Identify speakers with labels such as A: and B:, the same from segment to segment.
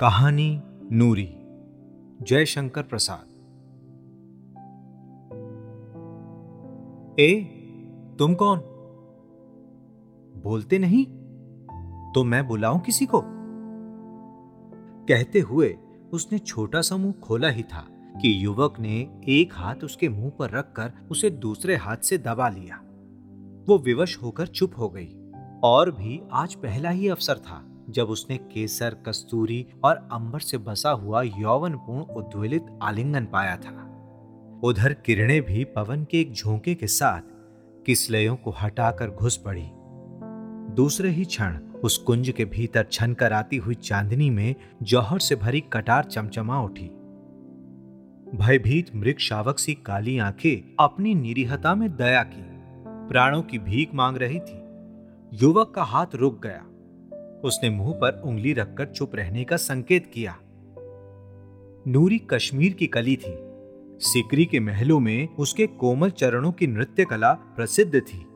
A: कहानी नूरी। जयशंकर प्रसाद। ए, तुम कौन? बोलते नहीं? तो मैं बुलाऊं किसी को? कहते हुए उसने छोटा सा मुँह खोला ही था कि युवक ने एक हाथ उसके मुँह पर रखकर उसे दूसरे हाथ से दबा लिया। वो विवश होकर चुप हो गई और भी आज पहला ही अवसर था। जब उसने केसर, कस्तूरी और अंबर से बसा हुआ यौवनपूर्ण उद्वेलित आलिंगन पाया था। उधर किरणें भी पवन के एक झोंके के साथ किसलयों को हटाकर घुस पड़ी। दूसरे ही क्षण उस कुंज के भीतर छन कर आती हुई चांदनी में जौहर से भरी कटार चमचमा उठी। भयभीत मृग शावक सी काली आँखें अपनी निरीहता में दया की, प्राणों की भीख मांग रही थी। युवक का हाथ रुक गया। उसने मुँह पर उंगली रखकर चुप रहने का संकेत किया। नूरी कश्मीर की कली थी। सिकरी के महलों में उसके कोमल चरणों की नृत्य कला प्रसिद्ध थी।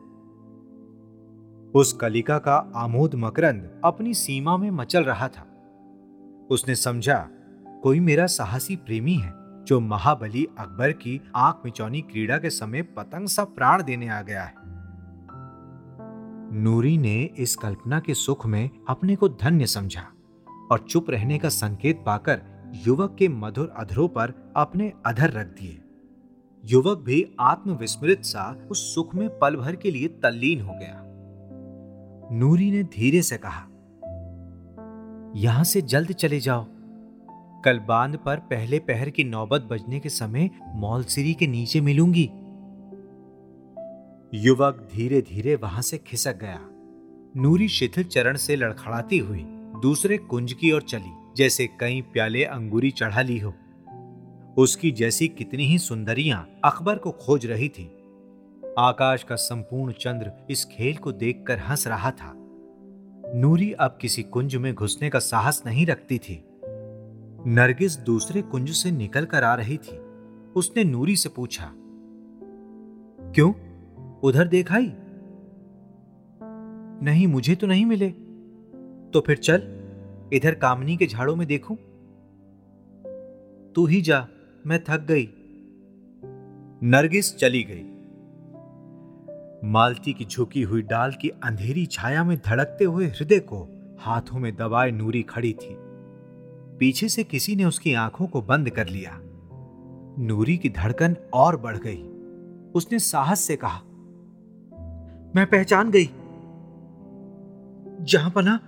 A: उस कलिका का आमोद मकरंद अपनी सीमा में मचल रहा था। उसने समझा, कोई मेरा साहसी प्रेमी है, जो महाबली अकबर की आँख मिचौनी क्रीड़ा के समय पतंग सा प्राण देने आ गया है। नूरी ने इस कल्पना के सुख में अपने को धन्य समझा और चुप रहने का संकेत पाकर युवक के मधुर अधरों पर अपने अधर रख दिए। युवक भी आत्मविस्मृत सा उस सुख में पल भर के लिए तल्लीन हो गया। नूरी ने धीरे से कहा, यहाँ से जल्द चले जाओ। कल बाँध पर पहले पहर की नौबत बजने के समय मौलसिरी के नीचे मिलूँगी। युवक धीरे धीरे वहाँ से खिसक गया। नूरी शिथिल चरण से लड़खड़ाती हुई दूसरे कुंज की ओर चली, जैसे कई प्याले अंगूरी चढ़ा ली हो। उसकी जैसी कितनी ही सुंदरियाँ अकबर को खोज रही थी। आकाश का संपूर्ण चंद्र इस खेल को देखकर हंस रहा था। नूरी अब किसी कुंज में घुसने का साहस नहीं रखती थी। नरगिस दूसरे कुंज से निकल कर आ रही थी। उसने नूरी से पूछा, क्यों? उधर देखाई नहीं, मुझे तो नहीं मिले। तो फिर चल, इधर कामनी के झाड़ों में देखूँ। तू ही जा, मैं थक गई। नरगिस चली गई। मालती की झुकी हुई डाल की अंधेरी छाया में धड़कते हुए हृदय को हाथों में दबाए नूरी खड़ी थी। पीछे से किसी ने उसकी आँखों को बंद कर लिया। नूरी की धड़कन और बढ़ गई। उसने साहस से कहा मैं पहचान गई। जहाँ पना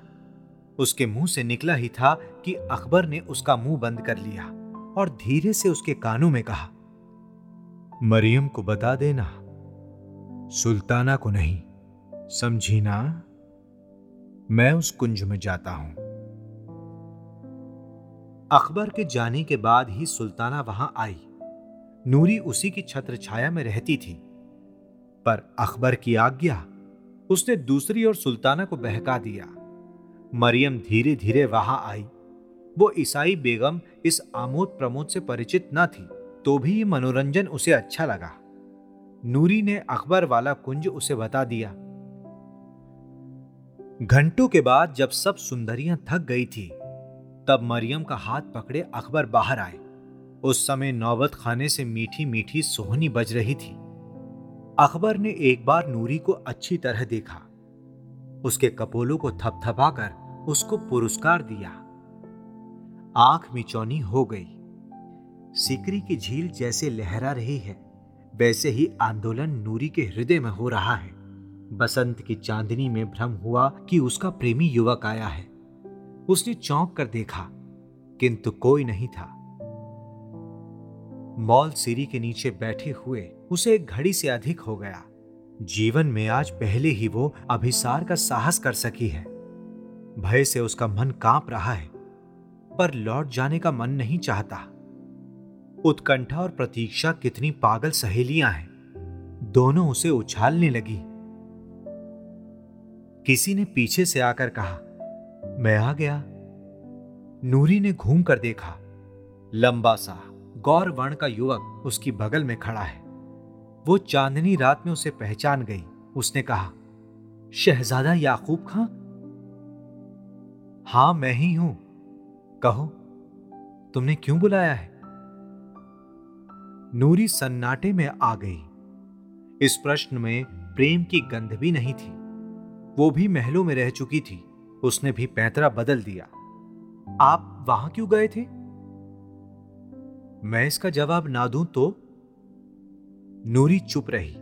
A: उसके मुँह से निकला ही था कि अकबर ने उसका मुँह बंद कर लिया और धीरे से उसके कानों में कहा, मरियम को बता देना, सुल्ताना को नहीं समझी ना मैं उस कुंज में जाता हूँ। अकबर के जाने के बाद ही सुल्ताना वहाँ आई। नूरी उसी की छत्र छाया में रहती थी। पर अकबर की आज्ञा। उसने दूसरी ओर सुल्ताना को बहका दिया। मरियम धीरे धीरे वहाँ आई। वो ईसाई बेगम इस आमोद प्रमोद से परिचित न थी तो भी मनोरंजन उसे अच्छा लगा। नूरी ने अकबर वाला कुंज उसे बता दिया। घंटों के बाद जब सब सुंदरियाँ थक गई थी, तब मरियम का हाथ पकड़े अकबर बाहर आए। उस समय नौबत खाने से मीठी मीठी सोहनी बज रही थी। अकबर ने एक बार नूरी को अच्छी तरह देखा। उसके कपोलों को थपथपाकर उसको पुरस्कार दिया। आँख मिचौनी हो गई। सिकरी की झील जैसे लहरा रही है, वैसे ही आंदोलन नूरी के हृदय में हो रहा है। बसंत की चांदनी में भ्रम हुआ कि उसका प्रेमी युवक आया है। उसने चौंक कर देखा, किंतु कोई नहीं था। मॉल सीरी के नीचे बैठे हुए उसे एक घड़ी से अधिक हो गया। जीवन में आज पहले ही वो अभिसार का साहस कर सकी है। भय से उसका मन काँप रहा है, पर लौट जाने का मन नहीं चाहता। उत्कंठा और प्रतीक्षा कितनी पागल सहेलियाँ हैं। दोनों उसे उछालने लगी। किसी ने पीछे से आकर कहा, मैं आ गया। नूरी ने घूम कर देखा। लंबा सा गौर वर्ण का युवक उसकी बगल में खड़ा है। वो चांदनी रात में उसे पहचान गई। उसने कहा, शहजादा याकूब खां? हाँ, मैं ही हूँ। कहो, तुमने क्यों बुलाया है? नूरी सन्नाटे में आ गई। इस प्रश्न में प्रेम की गंध भी नहीं थी। वो भी महलों में रह चुकी थी। उसने भी पैतरा बदल दिया। आप वहाँ क्यों गए थे? मैं इसका जवाब ना दूँ तो नूरी चुप रही।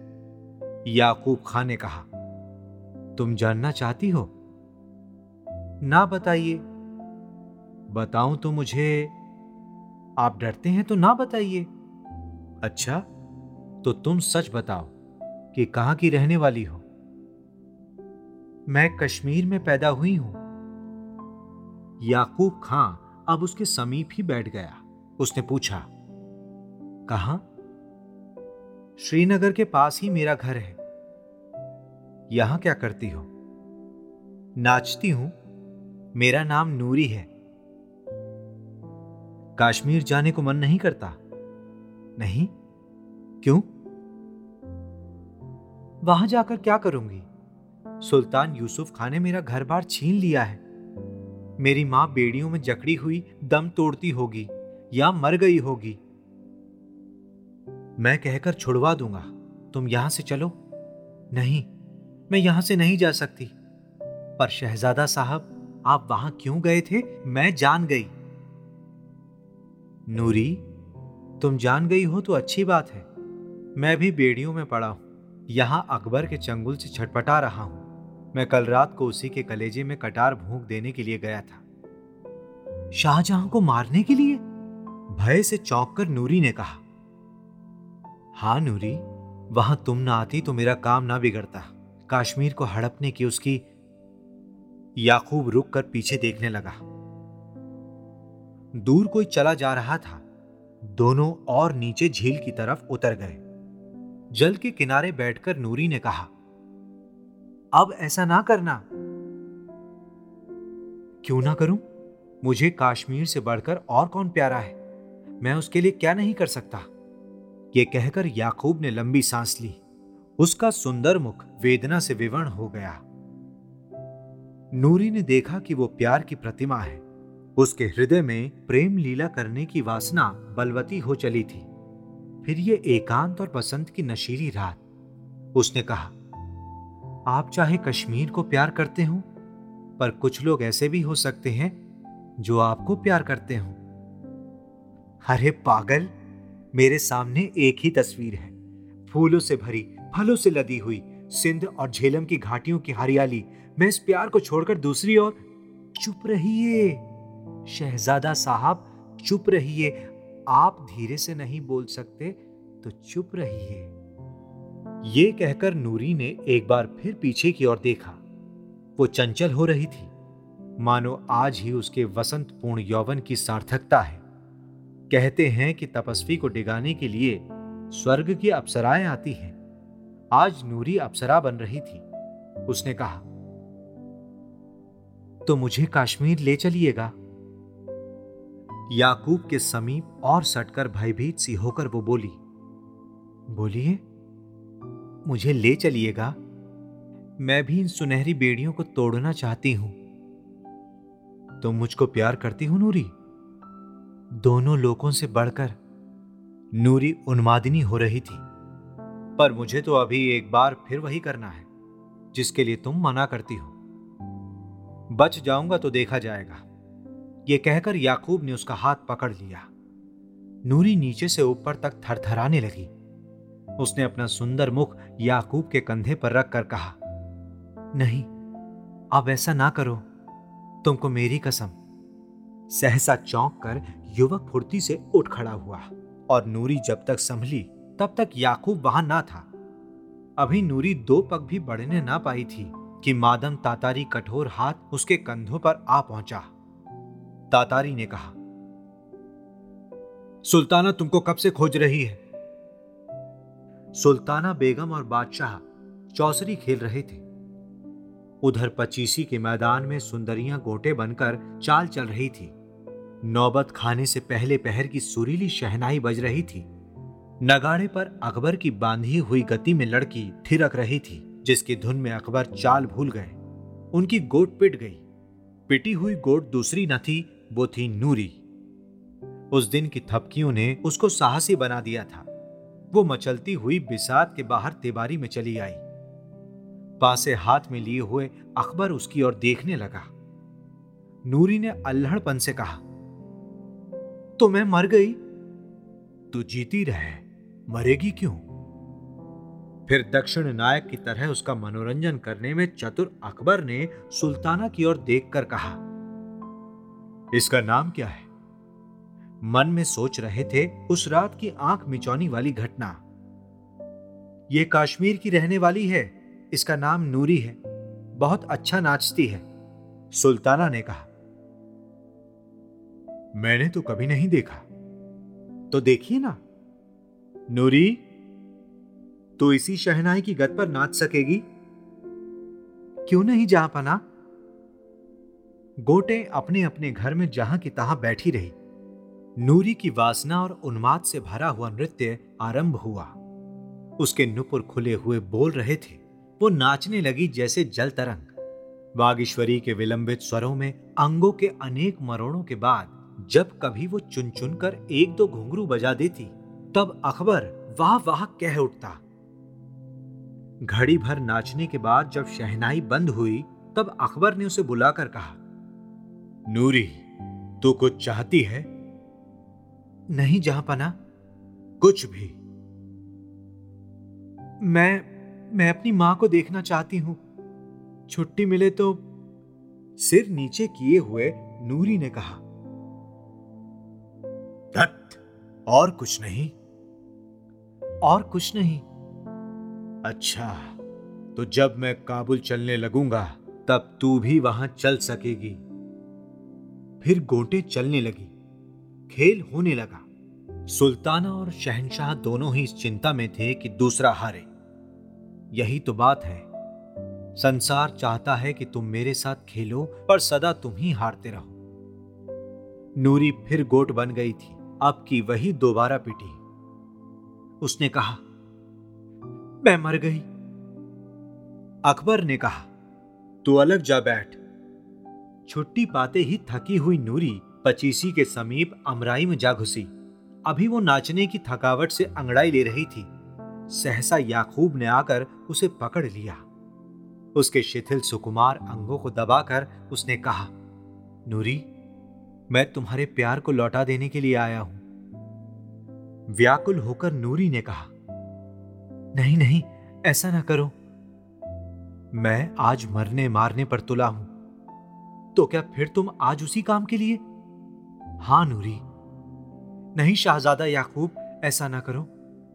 A: याकूब खान ने कहा, तुम जानना चाहती हो? ना बताइए। बताऊँ तो मुझे, आप डरते हैं तो ना बताइए। अच्छा तो तुम सच बताओ कि कहाँ की रहने वाली हो? मैं कश्मीर में पैदा हुई हूँ। याकूब खां अब उसके समीप ही बैठ गया। उसने पूछा, कहा? श्रीनगर के पास ही मेरा घर है। यहाँ क्या करती हो? नाचती हूँ। मेरा नाम नूरी है। कश्मीर जाने को मन नहीं करता। नहीं? क्यों? वहाँ जाकर क्या करूँगी? सुल्तान यूसुफ खान ने मेरा घर बार छीन लिया है। मेरी माँ बेड़ियों में जकड़ी हुई दम तोड़ती होगी या मर गई होगी। मैं कहकर छुड़वा दूँगा। तुम यहाँ से चलो। नहीं, मैं यहाँ से नहीं जा सकती। पर शहजादा साहब, आप वहाँ क्यों गए थे? मैं जान गई। नूरी, तुम जान गई हो तो अच्छी बात है। मैं भी बेड़ियों में पड़ा हूँ। यहाँ अकबर के चंगुल से छटपटा रहा हूँ। मैं कल रात को उसी के कलेजे में कटार भूख देने के लिए गया था। शाहजहां को मारने के लिए? भय से चौंक कर नूरी ने कहा हाँ, नूरी, वहाँ तुम ना आती तो मेरा काम ना बिगड़ता। कश्मीर को हड़पने की उसकी याकूब रुक कर पीछे देखने लगा। दूर कोई चला जा रहा था। दोनों और नीचे झील की तरफ़ उतर गए। जल के किनारे बैठकर नूरी ने कहा, अब ऐसा ना करना। क्यों ना करूँ? मुझे कश्मीर से बढ़कर और कौन प्यारा है? मैं उसके लिए क्या नहीं कर सकता? यह कहकर याकूब ने लंबी सांस ली। उसका सुंदर मुख वेदना से विवर्ण हो गया। नूरी ने देखा कि वो प्यार की प्रतिमा है। उसके हृदय में प्रेम लीला करने की वासना बलवती हो चली थी। फिर ये एकांत और बसंत की नशीली रात। उसने कहा, आप चाहे कश्मीर को प्यार करते हो, पर कुछ लोग ऐसे भी हो सकते हैं जो आपको प्यार करते हो। अरे पागल! मेरे सामने एक ही तस्वीर है। फूलों से भरी, फलों से लदी हुई, सिंध और झेलम की घाटियों की हरियाली। मैं इस प्यार को छोड़कर दूसरी ओर चुप रहिए। शहजादा साहब, चुप रहिए। आप धीरे से नहीं बोल सकते तो चुप रहिए। ये कहकर नूरी ने एक बार फिर पीछे की ओर देखा। वो चंचल हो रही थी। मानो आज ही उसके वसंत पूर्ण यौवन की सार्थकता है। कहते हैं कि तपस्वी को डिगाने के लिए स्वर्ग की अप्सराएँ आती हैं। आज नूरी अप्सरा बन रही थी। उसने कहा तो मुझे कश्मीर ले चलिएगा? याकूब के समीप और सटकर भयभीत सी होकर वो बोली, बोलिए, मुझे ले चलिएगा। मैं भी इन सुनहरी बेड़ियों को तोड़ना चाहती हूँ। तुम तो मुझको प्यार करती हो नूरी? दोनों लोगों से बढ़कर नूरी उन्मादिनी हो रही थी। पर मुझे तो अभी एक बार फिर वही करना है, जिसके लिए तुम मना करती हो। बच जाऊँगा तो देखा जाएगा। यह कहकर याकूब ने उसका हाथ पकड़ लिया। नूरी नीचे से ऊपर तक थरथराने लगी। उसने अपना सुंदर मुख याकूब के कंधे पर रखकर कहा, नहीं, अब ऐसा ना करो। तुमको मेरी कसम, सहसा चौंक कर युवक फुर्ती से उठ खड़ा हुआ और नूरी जब तक संभली, तब तक याकूब वहाँ ना था। अभी नूरी दो पग भी बढ़ने ना पाई थी कि मादम तातारी कठोर हाथ उसके कंधों पर आ पहुँचा। तातारी ने कहा, सुल्ताना तुमको कब से खोज रही है? सुल्ताना बेगम और बादशाह चौसरी खेल रहे थे। उधर पचीसी के मैदान में सुंदरियाँ गोटे बनकर चाल चल रही थी। नौबत खाने से पहले पहर की सुरीली शहनाई बज रही थी। नगाड़े पर अकबर की बांधी हुई गति में लड़की थिरक रही थी, जिसकी धुन में अकबर चाल भूल गए। उनकी गोट पिट गई। पिटी हुई गोट दूसरी न थी, वो थी नूरी। उस दिन की थपकियों ने उसको साहसी बना दिया था। वो मचलती हुई बिसात के बाहर तिबारी में चली आई। पासे हाथ में लिए हुए अकबर उसकी ओर देखने लगा। नूरी ने अल्हड़पन से कहा तो मैं मर गई। तू जीती रहे, मरेगी क्यों? फिर दक्षिण नायक की तरह उसका मनोरंजन करने में चतुर अकबर ने सुल्ताना की ओर देखकर कहा, इसका नाम क्या है? मन में सोच रहे थे उस रात की आँख मिचौनी वाली घटना। यह कश्मीर की रहने वाली है, इसका नाम नूरी है, बहुत अच्छा नाचती है, सुल्ताना ने कहा। मैंने तो कभी नहीं देखा। तो देखिए ना। नूरी तो इसी शहनाई की गत पर नाच सकेगी? क्यों नहीं जा पना? गोटे अपने अपने घर में जहाँ की तहां बैठी रही। नूरी की वासना और उन्माद से भरा हुआ नृत्य आरंभ हुआ। उसके नुपुर खुले हुए बोल रहे थे। वो नाचने लगी जैसे जल तरंग बागेश्वरी के विलंबित स्वरों में अंगों के अनेक मरोड़ों के बाद जब कभी वो चुन चुन कर एक दो घुंघरू बजा देती, तब अकबर वाह वाह कह उठता। घड़ी भर नाचने के बाद जब शहनाई बंद हुई, तब अकबर ने उसे बुलाकर कहा, नूरी, तू कुछ चाहती है? नहीं जहाँ पना। कुछ भी। मैं मैं अपनी माँ को देखना चाहती हूँ। छुट्टी मिले तो सिर नीचे किए हुए नूरी ने कहा दत्त और कुछ नहीं। और कुछ नहीं। अच्छा तो जब मैं काबुल चलने लगूँगा, तब तू भी वहाँ चल सकेगी। फिर गोटे चलने लगी, खेल होने लगा। सुल्ताना और शहनशाह दोनों ही इस चिंता में थे कि दूसरा हारे। यही तो बात है। संसार चाहता है कि तुम मेरे साथ खेलो, पर सदा तुम ही हारते रहो। नूरी फिर गोट बन गई थी। अब की वही दोबारा पिटी। उसने कहा, मैं मर गई। अकबर ने कहा, तू अलग जा बैठ। छुट्टी पाते ही थकी हुई नूरी पचीसी के समीप अमराई में जा घुसी। अभी वो नाचने की थकावट से अंगड़ाई ले रही थी। सहसा याकूब ने आकर उसे पकड़ लिया। उसके शिथिल सुकुमार अंगों को दबाकर उसने कहा, नूरी मैं तुम्हारे प्यार को लौटा देने के लिए आया हूँ। व्याकुल होकर नूरी ने कहा, नहीं नहीं, ऐसा ना करो। मैं आज मरने मारने पर तुला हूँ। तो क्या फिर तुम आज उसी काम के लिए? हाँ, नूरी। नहीं, शाहजादा याकूब, ऐसा ना करो।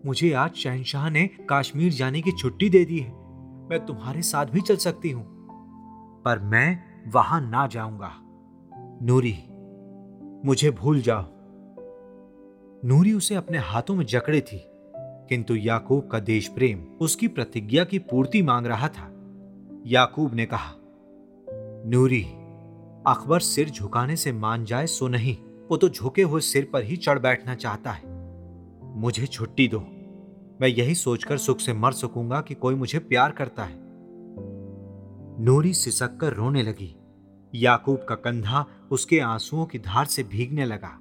A: मुझे आज शहनशाह ने कश्मीर जाने की छुट्टी दे दी है। मैं तुम्हारे साथ भी चल सकती हूँ। पर मैं वहाँ ना जाऊँगा। नूरी मुझे भूल जाओ। नूरी उसे अपने हाथों में जकड़े थी, किंतु याकूब का देश प्रेम उसकी प्रतिज्ञा की पूर्ति मांग रहा था। याकूब ने कहा, नूरी, अकबर सिर झुकाने से मान जाए सो नहीं, वो तो झुके हुए सिर पर ही चढ़ बैठना चाहता है। मुझे छुट्टी दो, मैं यही सोचकर सुख से मर सकूँगा कि कोई मुझे प्यार करता है। नूरी सिसक कर रोने लगी। याकूब का कंधा उसके आंसुओं की धार से भीगने लगा।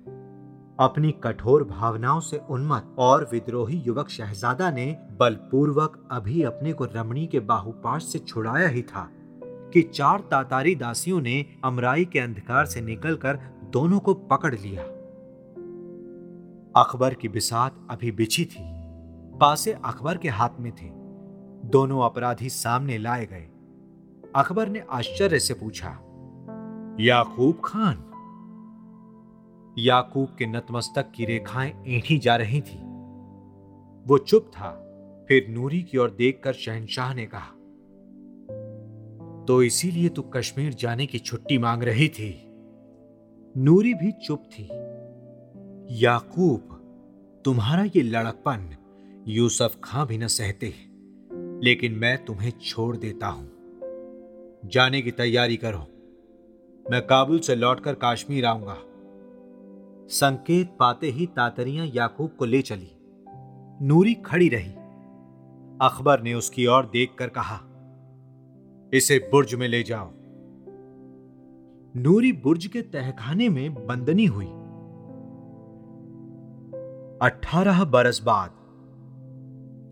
A: अपनी कठोर भावनाओं से उन्मत्त और विद्रोही युवक शहजादा ने बलपूर्वक अभी अपने को रमणी के बाहुपाश से छुड़ाया ही था कि चार तातारी दासियों ने अमराई के अंधकार से निकलकर दोनों को पकड़ लिया। अकबर की बिसात अभी बिछी थी। पासे अकबर के हाथ में थे। दोनों अपराधी सामने लाए गए। अकबर ने आश्चर्य से पूछा याकूब खान। याकूब के नतमस्तक की रेखाएँ ऐठी जा रही थी। वो चुप था, फिर नूरी की ओर देखकर शहनशाह ने कहा तो इसीलिए तू कश्मीर जाने की छुट्टी मांग रही थी? नूरी भी चुप थी। याकूब, तुम्हारा ये लड़कपन यूसुफ खां भी न सहते, लेकिन मैं तुम्हें छोड़ देता हूँ। जाने की तैयारी करो। मैं काबुल से लौटकर काश्मीर आऊँगा। संकेत पाते ही तातरियाँ याकूब को ले चली। नूरी खड़ी रही। अकबर ने उसकी ओर देखकर कहा, इसे बुर्ज में ले जाओ। नूरी बुर्ज के तहखाने में बंदनी हुई। अठारह बरस बाद,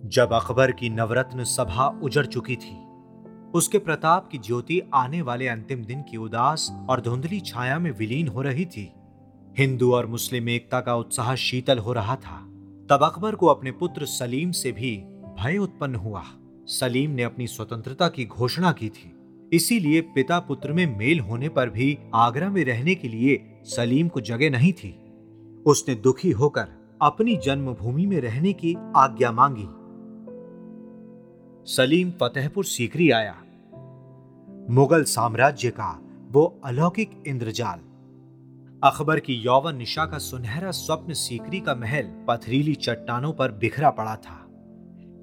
A: जब अकबर की नवरत्न सभा उजड़ चुकी थी उसके प्रताप की ज्योति आने वाले अंतिम दिन की उदास और धुंधली छाया में विलीन हो रही थी। हिंदू और मुस्लिम एकता का उत्साह शीतल हो रहा था। तब अकबर को अपने पुत्र सलीम से भी भय उत्पन्न हुआ। सलीम ने अपनी स्वतंत्रता की घोषणा की थी। इसीलिए पिता पुत्र में मेल होने पर भी आगरा में रहने के लिए सलीम को जगह नहीं थी। उसने दुखी होकर अपनी जन्मभूमि में रहने की आज्ञा मांगी। सलीम फतेहपुर सीकरी आया। मुगल साम्राज्य का वो अलौकिक इंद्रजाल। अकबर की यौवन निशा का सुनहरा स्वप्न सीकरी का महल पथरीली चट्टानों पर बिखरा पड़ा था।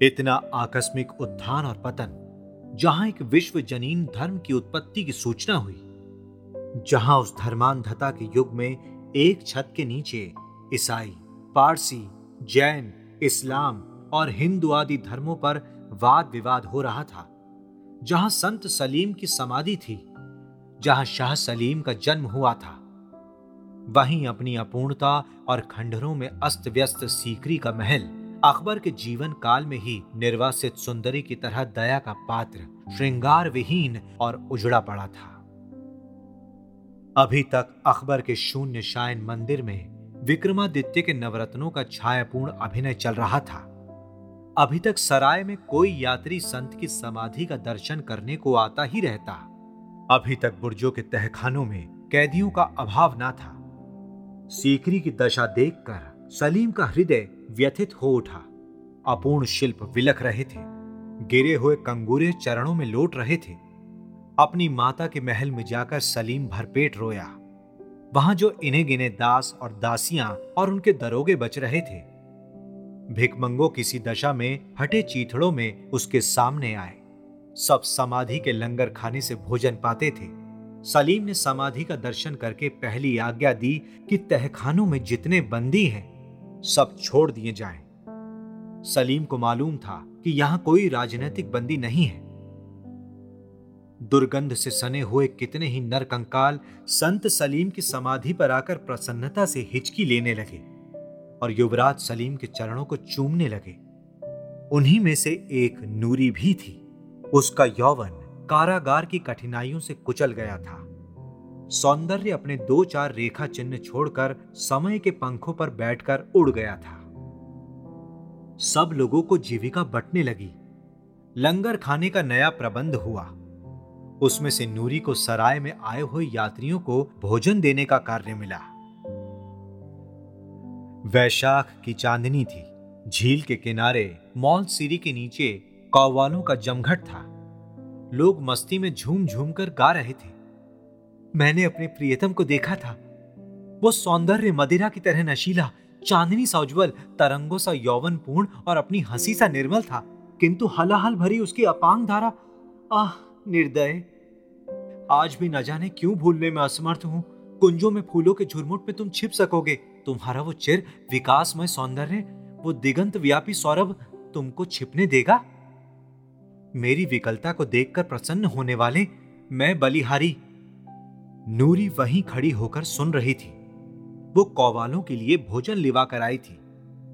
A: इतना आकस्मिक उत्थान और पतन, जहाँ एक विश्व जनीन धर्म की उत्पत्ति की सूचना हुई, जहाँ उस धर्मांधता के युग में एक छत के नीचे ईसाई, पारसी, जैन, इस्लाम और हिंदू आदि धर्मों पर वाद विवाद हो रहा था। जहाँ संत सलीम की समाधि थी, जहाँ शाह सलीम का जन्म हुआ था। वहीं अपनी अपूर्णता और खंडरों में अस्त व्यस्त सीकरी का महल अकबर के जीवन काल में ही निर्वासित सुंदरी की तरह दया का पात्र श्रृंगार विहीन और उजड़ा पड़ा था। अभी तक अकबर के शून्य शायन मंदिर में विक्रमादित्य के नवरत्नों का छायापूर्ण अभिनय चल रहा था। अभी तक सराय में कोई यात्री संत की समाधि का दर्शन करने को आता ही रहता। अभी तक बुर्जों के तहखानों में कैदियों का अभाव ना था। सीकरी की दशा देखकर सलीम का हृदय व्यथित हो उठा। अपूर्ण शिल्प विलख रहे थे। गिरे हुए कंगूरे चरणों में लौट रहे थे। अपनी माता के महल में जाकर सलीम भरपेट रोया। वहाँ जो इन्हें गिने दास और दासियाँ और उनके दरोगे बच रहे थे भिकमंगो किसी दशा में, हटे चीथड़ों में उसके सामने आए। सब समाधि के लंगर खाने से भोजन पाते थे। सलीम ने समाधि का दर्शन करके पहली आज्ञा दी कि तहखानों में जितने बंदी हैं, सब छोड़ दिए जाएँ। सलीम को मालूम था कि यहाँ कोई राजनीतिक बंदी नहीं है। दुर्गंध से सने हुए कितने ही नर कंकाल संत सलीम की समाधि पर आकर प्रसन्नता से हिचकी लेने लगे। और युवराज सलीम के चरणों को चूमने लगे। उन्हीं में से एक नूरी भी थी। उसका यौवन कारागार की कठिनाइयों से कुचल गया था। सौंदर्य अपने दो चार रेखा चिन्ह छोड़कर समय के पंखों पर बैठकर उड़ गया था। सब लोगों को जीविका बटने लगी। लंगर खाने का नया प्रबंध हुआ। उसमें से नूरी को सराय में आए हुए यात्रियों को भोजन देने का कार्य मिला। वैशाख की चांदनी थी। झील के किनारे, मॉल सीरी के नीचे, कौवालों का जमघट था। लोग मस्ती में झूम झूम कर गा रहे थे। मैंने अपने प्रियतम को देखा था। वो सौंदर्य मदिरा की तरह नशीला, चांदनी सा उज्जवल, तरंगों सा यौवन पूर्ण और अपनी हँसी सा निर्मल था। किंतु हलाहल भरी उसकी अपांग धारा, आह, निर्दय। आज भी न जाने क्यों भूलने में असमर्थ हूँ। कुंजों में फूलों के झुरमुट में तुम छिप सकोगे। तुम्हारा वो चिर विकासमय सौंदर्य, वो दिगंत व्यापी सौरभ तुमको छिपने देगा? मेरी विकलता को देखकर प्रसन्न होने वाले मैं बलिहारी, नूरी वहीं खड़ी होकर सुन रही थी। वो कौवालों के लिए भोजन लिवा कर आई थी।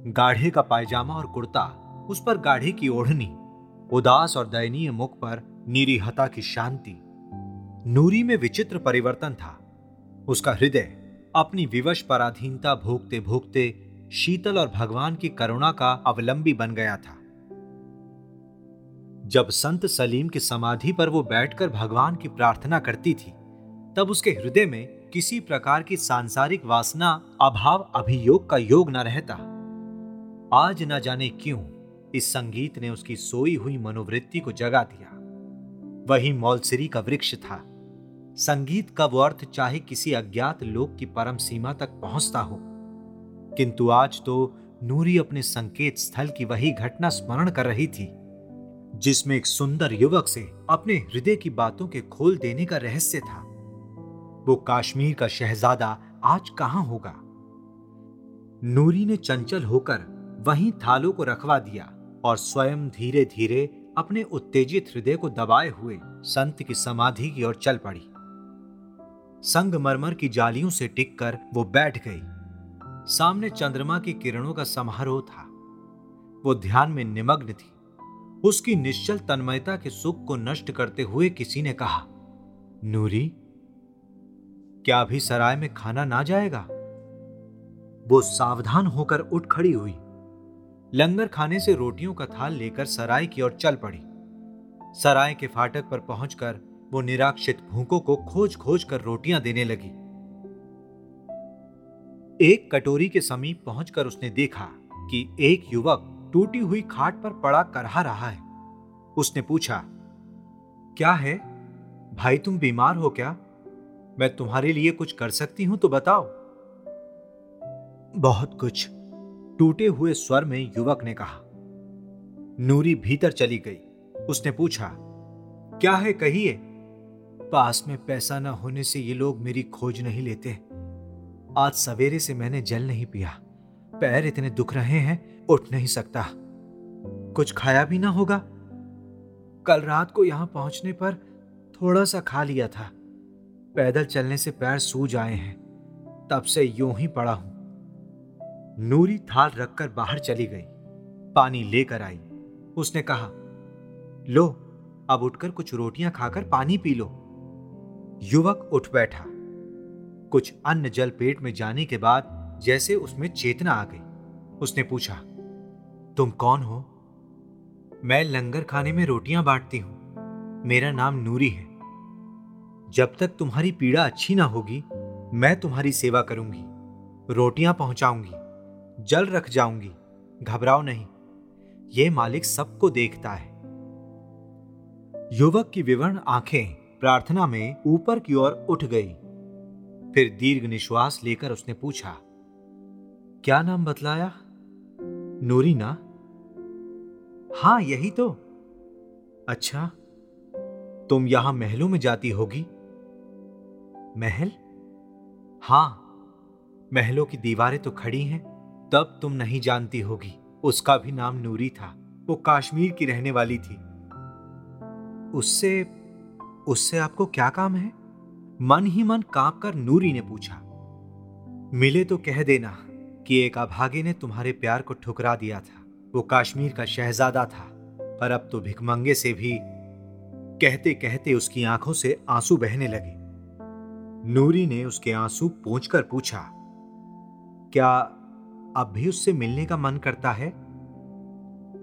A: गाढ़े का पायजामा और कुर्ता, उस पर गाढ़े की ओढ़नी, उदास और दयनीय मुख पर निरीहता की शांति। नूरी में विचित्र परिवर्तन था। उसका हृदय अपनी विवश पराधीनता भोगते भोगते शीतल और भगवान की करुणा का अवलंबी बन गया था। जब संत सलीम की समाधि पर वो बैठकर भगवान की प्रार्थना करती थी, तब उसके हृदय में किसी प्रकार की सांसारिक वासना, अभाव, अभियोग का योग न रहता। आज न जाने क्यों इस संगीत ने उसकी सोई हुई मनोवृत्ति को जगा दिया। वही मौलसिरी का वृक्ष था। संगीत का वो अर्थ चाहे किसी अज्ञात लोक की परम सीमा तक पहुँचता हो। किंतु आज तो नूरी अपने संकेत स्थल की वही घटना स्मरण कर रही थी, जिसमें एक सुंदर युवक से अपने हृदय की बातों के खोल देने का रहस्य था। वो काश्मीर का शहजादा आज कहाँ होगा? नूरी ने चंचल होकर वहीं थालों को रखवा दिया और स्वयं धीरे धीरे अपने उत्तेजित हृदय को दबाए हुए संत की समाधि की ओर चल पड़ी। संगमरमर की जालियों से टिककर वो बैठ गई। सामने चंद्रमा की किरणों का समारोह था। वो ध्यान में निमग्न थी। उसकी निश्चल तन्मयता के सुख को नष्ट करते हुए किसी ने कहा, नूरी, क्या अभी सराय में खाना ना जाएगा? वो सावधान होकर उठ खड़ी हुई। लंगर खाने से रोटियों का थाल लेकर सराय की ओर चल पड़ी। सराय के फाटक पर पहुंचकर वो निराक्षित भूखों को खोज खोज कर रोटियाँ देने लगी। एक कटोरी के समीप पहुंचकर उसने देखा कि एक युवक टूटी हुई खाट पर पड़ा करहा रहा है। उसने पूछा, क्या है? भाई तुम बीमार हो क्या? मैं तुम्हारे लिए कुछ कर सकती हूँ तो बताओ। बहुत कुछ। टूटे हुए स्वर में युवक ने कहा। नूरी भीतर चली गई। उसने पूछा, क्या है कहिए? पास में पैसा न होने से ये लोग मेरी खोज नहीं लेते। आज सवेरे से मैंने जल नहीं पिया। पैर इतने दुख रहे हैं, उठ नहीं सकता। कुछ खाया भी ना होगा। कल रात को यहाँ पहुँचने पर थोड़ा सा खा लिया था। पैदल चलने से पैर सूज आए हैं। तब से यूँ ही पड़ा हूँ। नूरी थाल रखकर बाहर चली गई। पानी लेकर आई। उसने कहा, लो, अब उठकर कुछ रोटियाँ खाकर पानी पी लो। युवक उठ बैठा। कुछ अन्न जल पेट में जाने के बाद जैसे उसमें चेतना आ गई। उसने पूछा, तुम कौन हो? मैं लंगर खाने में रोटियाँ बांटती हूँ। मेरा नाम नूरी है। जब तक तुम्हारी पीड़ा अच्छी ना होगी, मैं तुम्हारी सेवा करूँगी। रोटियाँ पहुंचाऊँगी, जल रख जाऊँगी। घबराओ नहीं यह मालिक सबको देखता है। युवक की विवरण आँखें प्रार्थना में ऊपर की ओर उठ गई। फिर दीर्घ निश्वास लेकर उसने पूछा, क्या नाम बतलाया? नूरी ना? हाँ, यही तो। अच्छा तुम यहाँ महलों में जाती होगी? महल? हाँ, महलों की दीवारें तो खड़ी हैं, तब तुम नहीं जानती होगी। उसका भी नाम नूरी था, वो कश्मीर की रहने वाली थी। उससे उससे आपको क्या काम है? मन ही मन काँप कर नूरी ने पूछा, मिले तो कह देना कि एक अभागे ने तुम्हारे प्यार को ठुकरा दिया था। वो कश्मीर का शहजादा था, पर अब तो भिकमंगे से भी कहते कहते उसकी आँखों से आँसू बहने लगे। नूरी ने उसके आँसू कर पूछा, क्या अब भी उससे मिलने का मन करता है?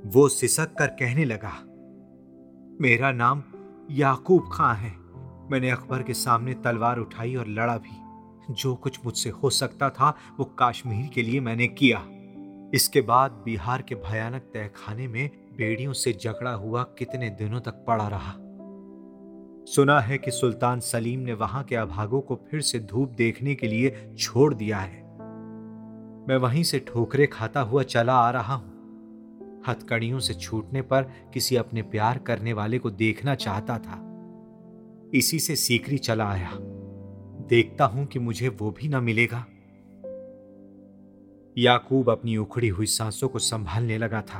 A: वो सिसक कर कहने लगा, मेरा नाम याकूब खां है? मैंने अकबर के सामने तलवार उठाई और लड़ा भी। जो कुछ मुझसे हो सकता था, वो कश्मीर के लिए मैंने किया। इसके बाद बिहार के भयानक तहखाने में बेड़ियों से जकड़ा हुआ कितने दिनों तक पड़ा रहा। सुना है कि सुल्तान सलीम ने वहाँ के अभागों को फिर से धूप देखने के लिए छोड़ दिया है। मैं वहीं से ठोकरे खाता हुआ चला आ रहा हूँ। हथकड़ियों से छूटने पर किसी अपने प्यार करने वाले को देखना चाहता था। इसी से सीकरी चला आया। देखता हूँ कि मुझे वो भी ना मिलेगा। याकूब अपनी उखड़ी हुई सांसों को संभालने लगा था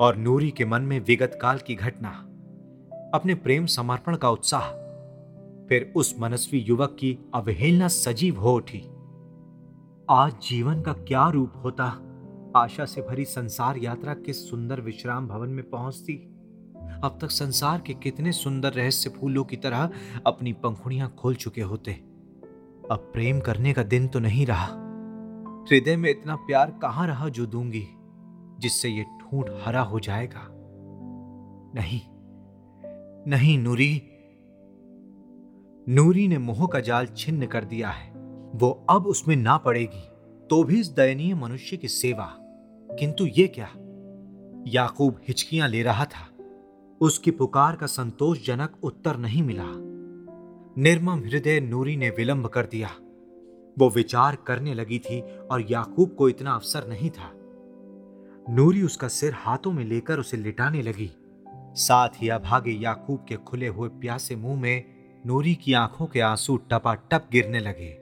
A: और नूरी के मन में विगत काल की घटना, अपने प्रेम समर्पण का उत्साह, फिर उस मनस्वी युवक की अवहेलना सजीव हो उठी। आज जीवन का क्या रूप होता? आशा से भरी संसार यात्रा किस सुंदर विश्राम भवन में पहुँचती? अब तक संसार के कितने सुंदर रहस्य फूलों की तरह अपनी पंखुड़ियाँ खोल चुके होते। अब प्रेम करने का दिन तो नहीं रहा। हृदय में इतना प्यार कहाँ रहा जो दूँगी, जिससे ये ठूंठ हरा हो जाएगा? नहीं नहीं नूरी। नूरी ने मोह का जाल छिन्न कर दिया है। वो अब उसमें ना पड़ेगी तो भी इस दयनीय मनुष्य की सेवा। किंतु ये क्या? याकूब हिचकियाँ ले रहा था। उसकी पुकार का संतोषजनक उत्तर नहीं मिला। निर्मम हृदय नूरी ने विलंब कर दिया। वो विचार करने लगी थी और याकूब को इतना अवसर नहीं था। नूरी उसका सिर हाथों में लेकर उसे लिटाने लगी। साथ ही अभागे याकूब के खुले हुए प्यासे मुँह में नूरी की आँखों के आँसू टपाटप गिरने लगे।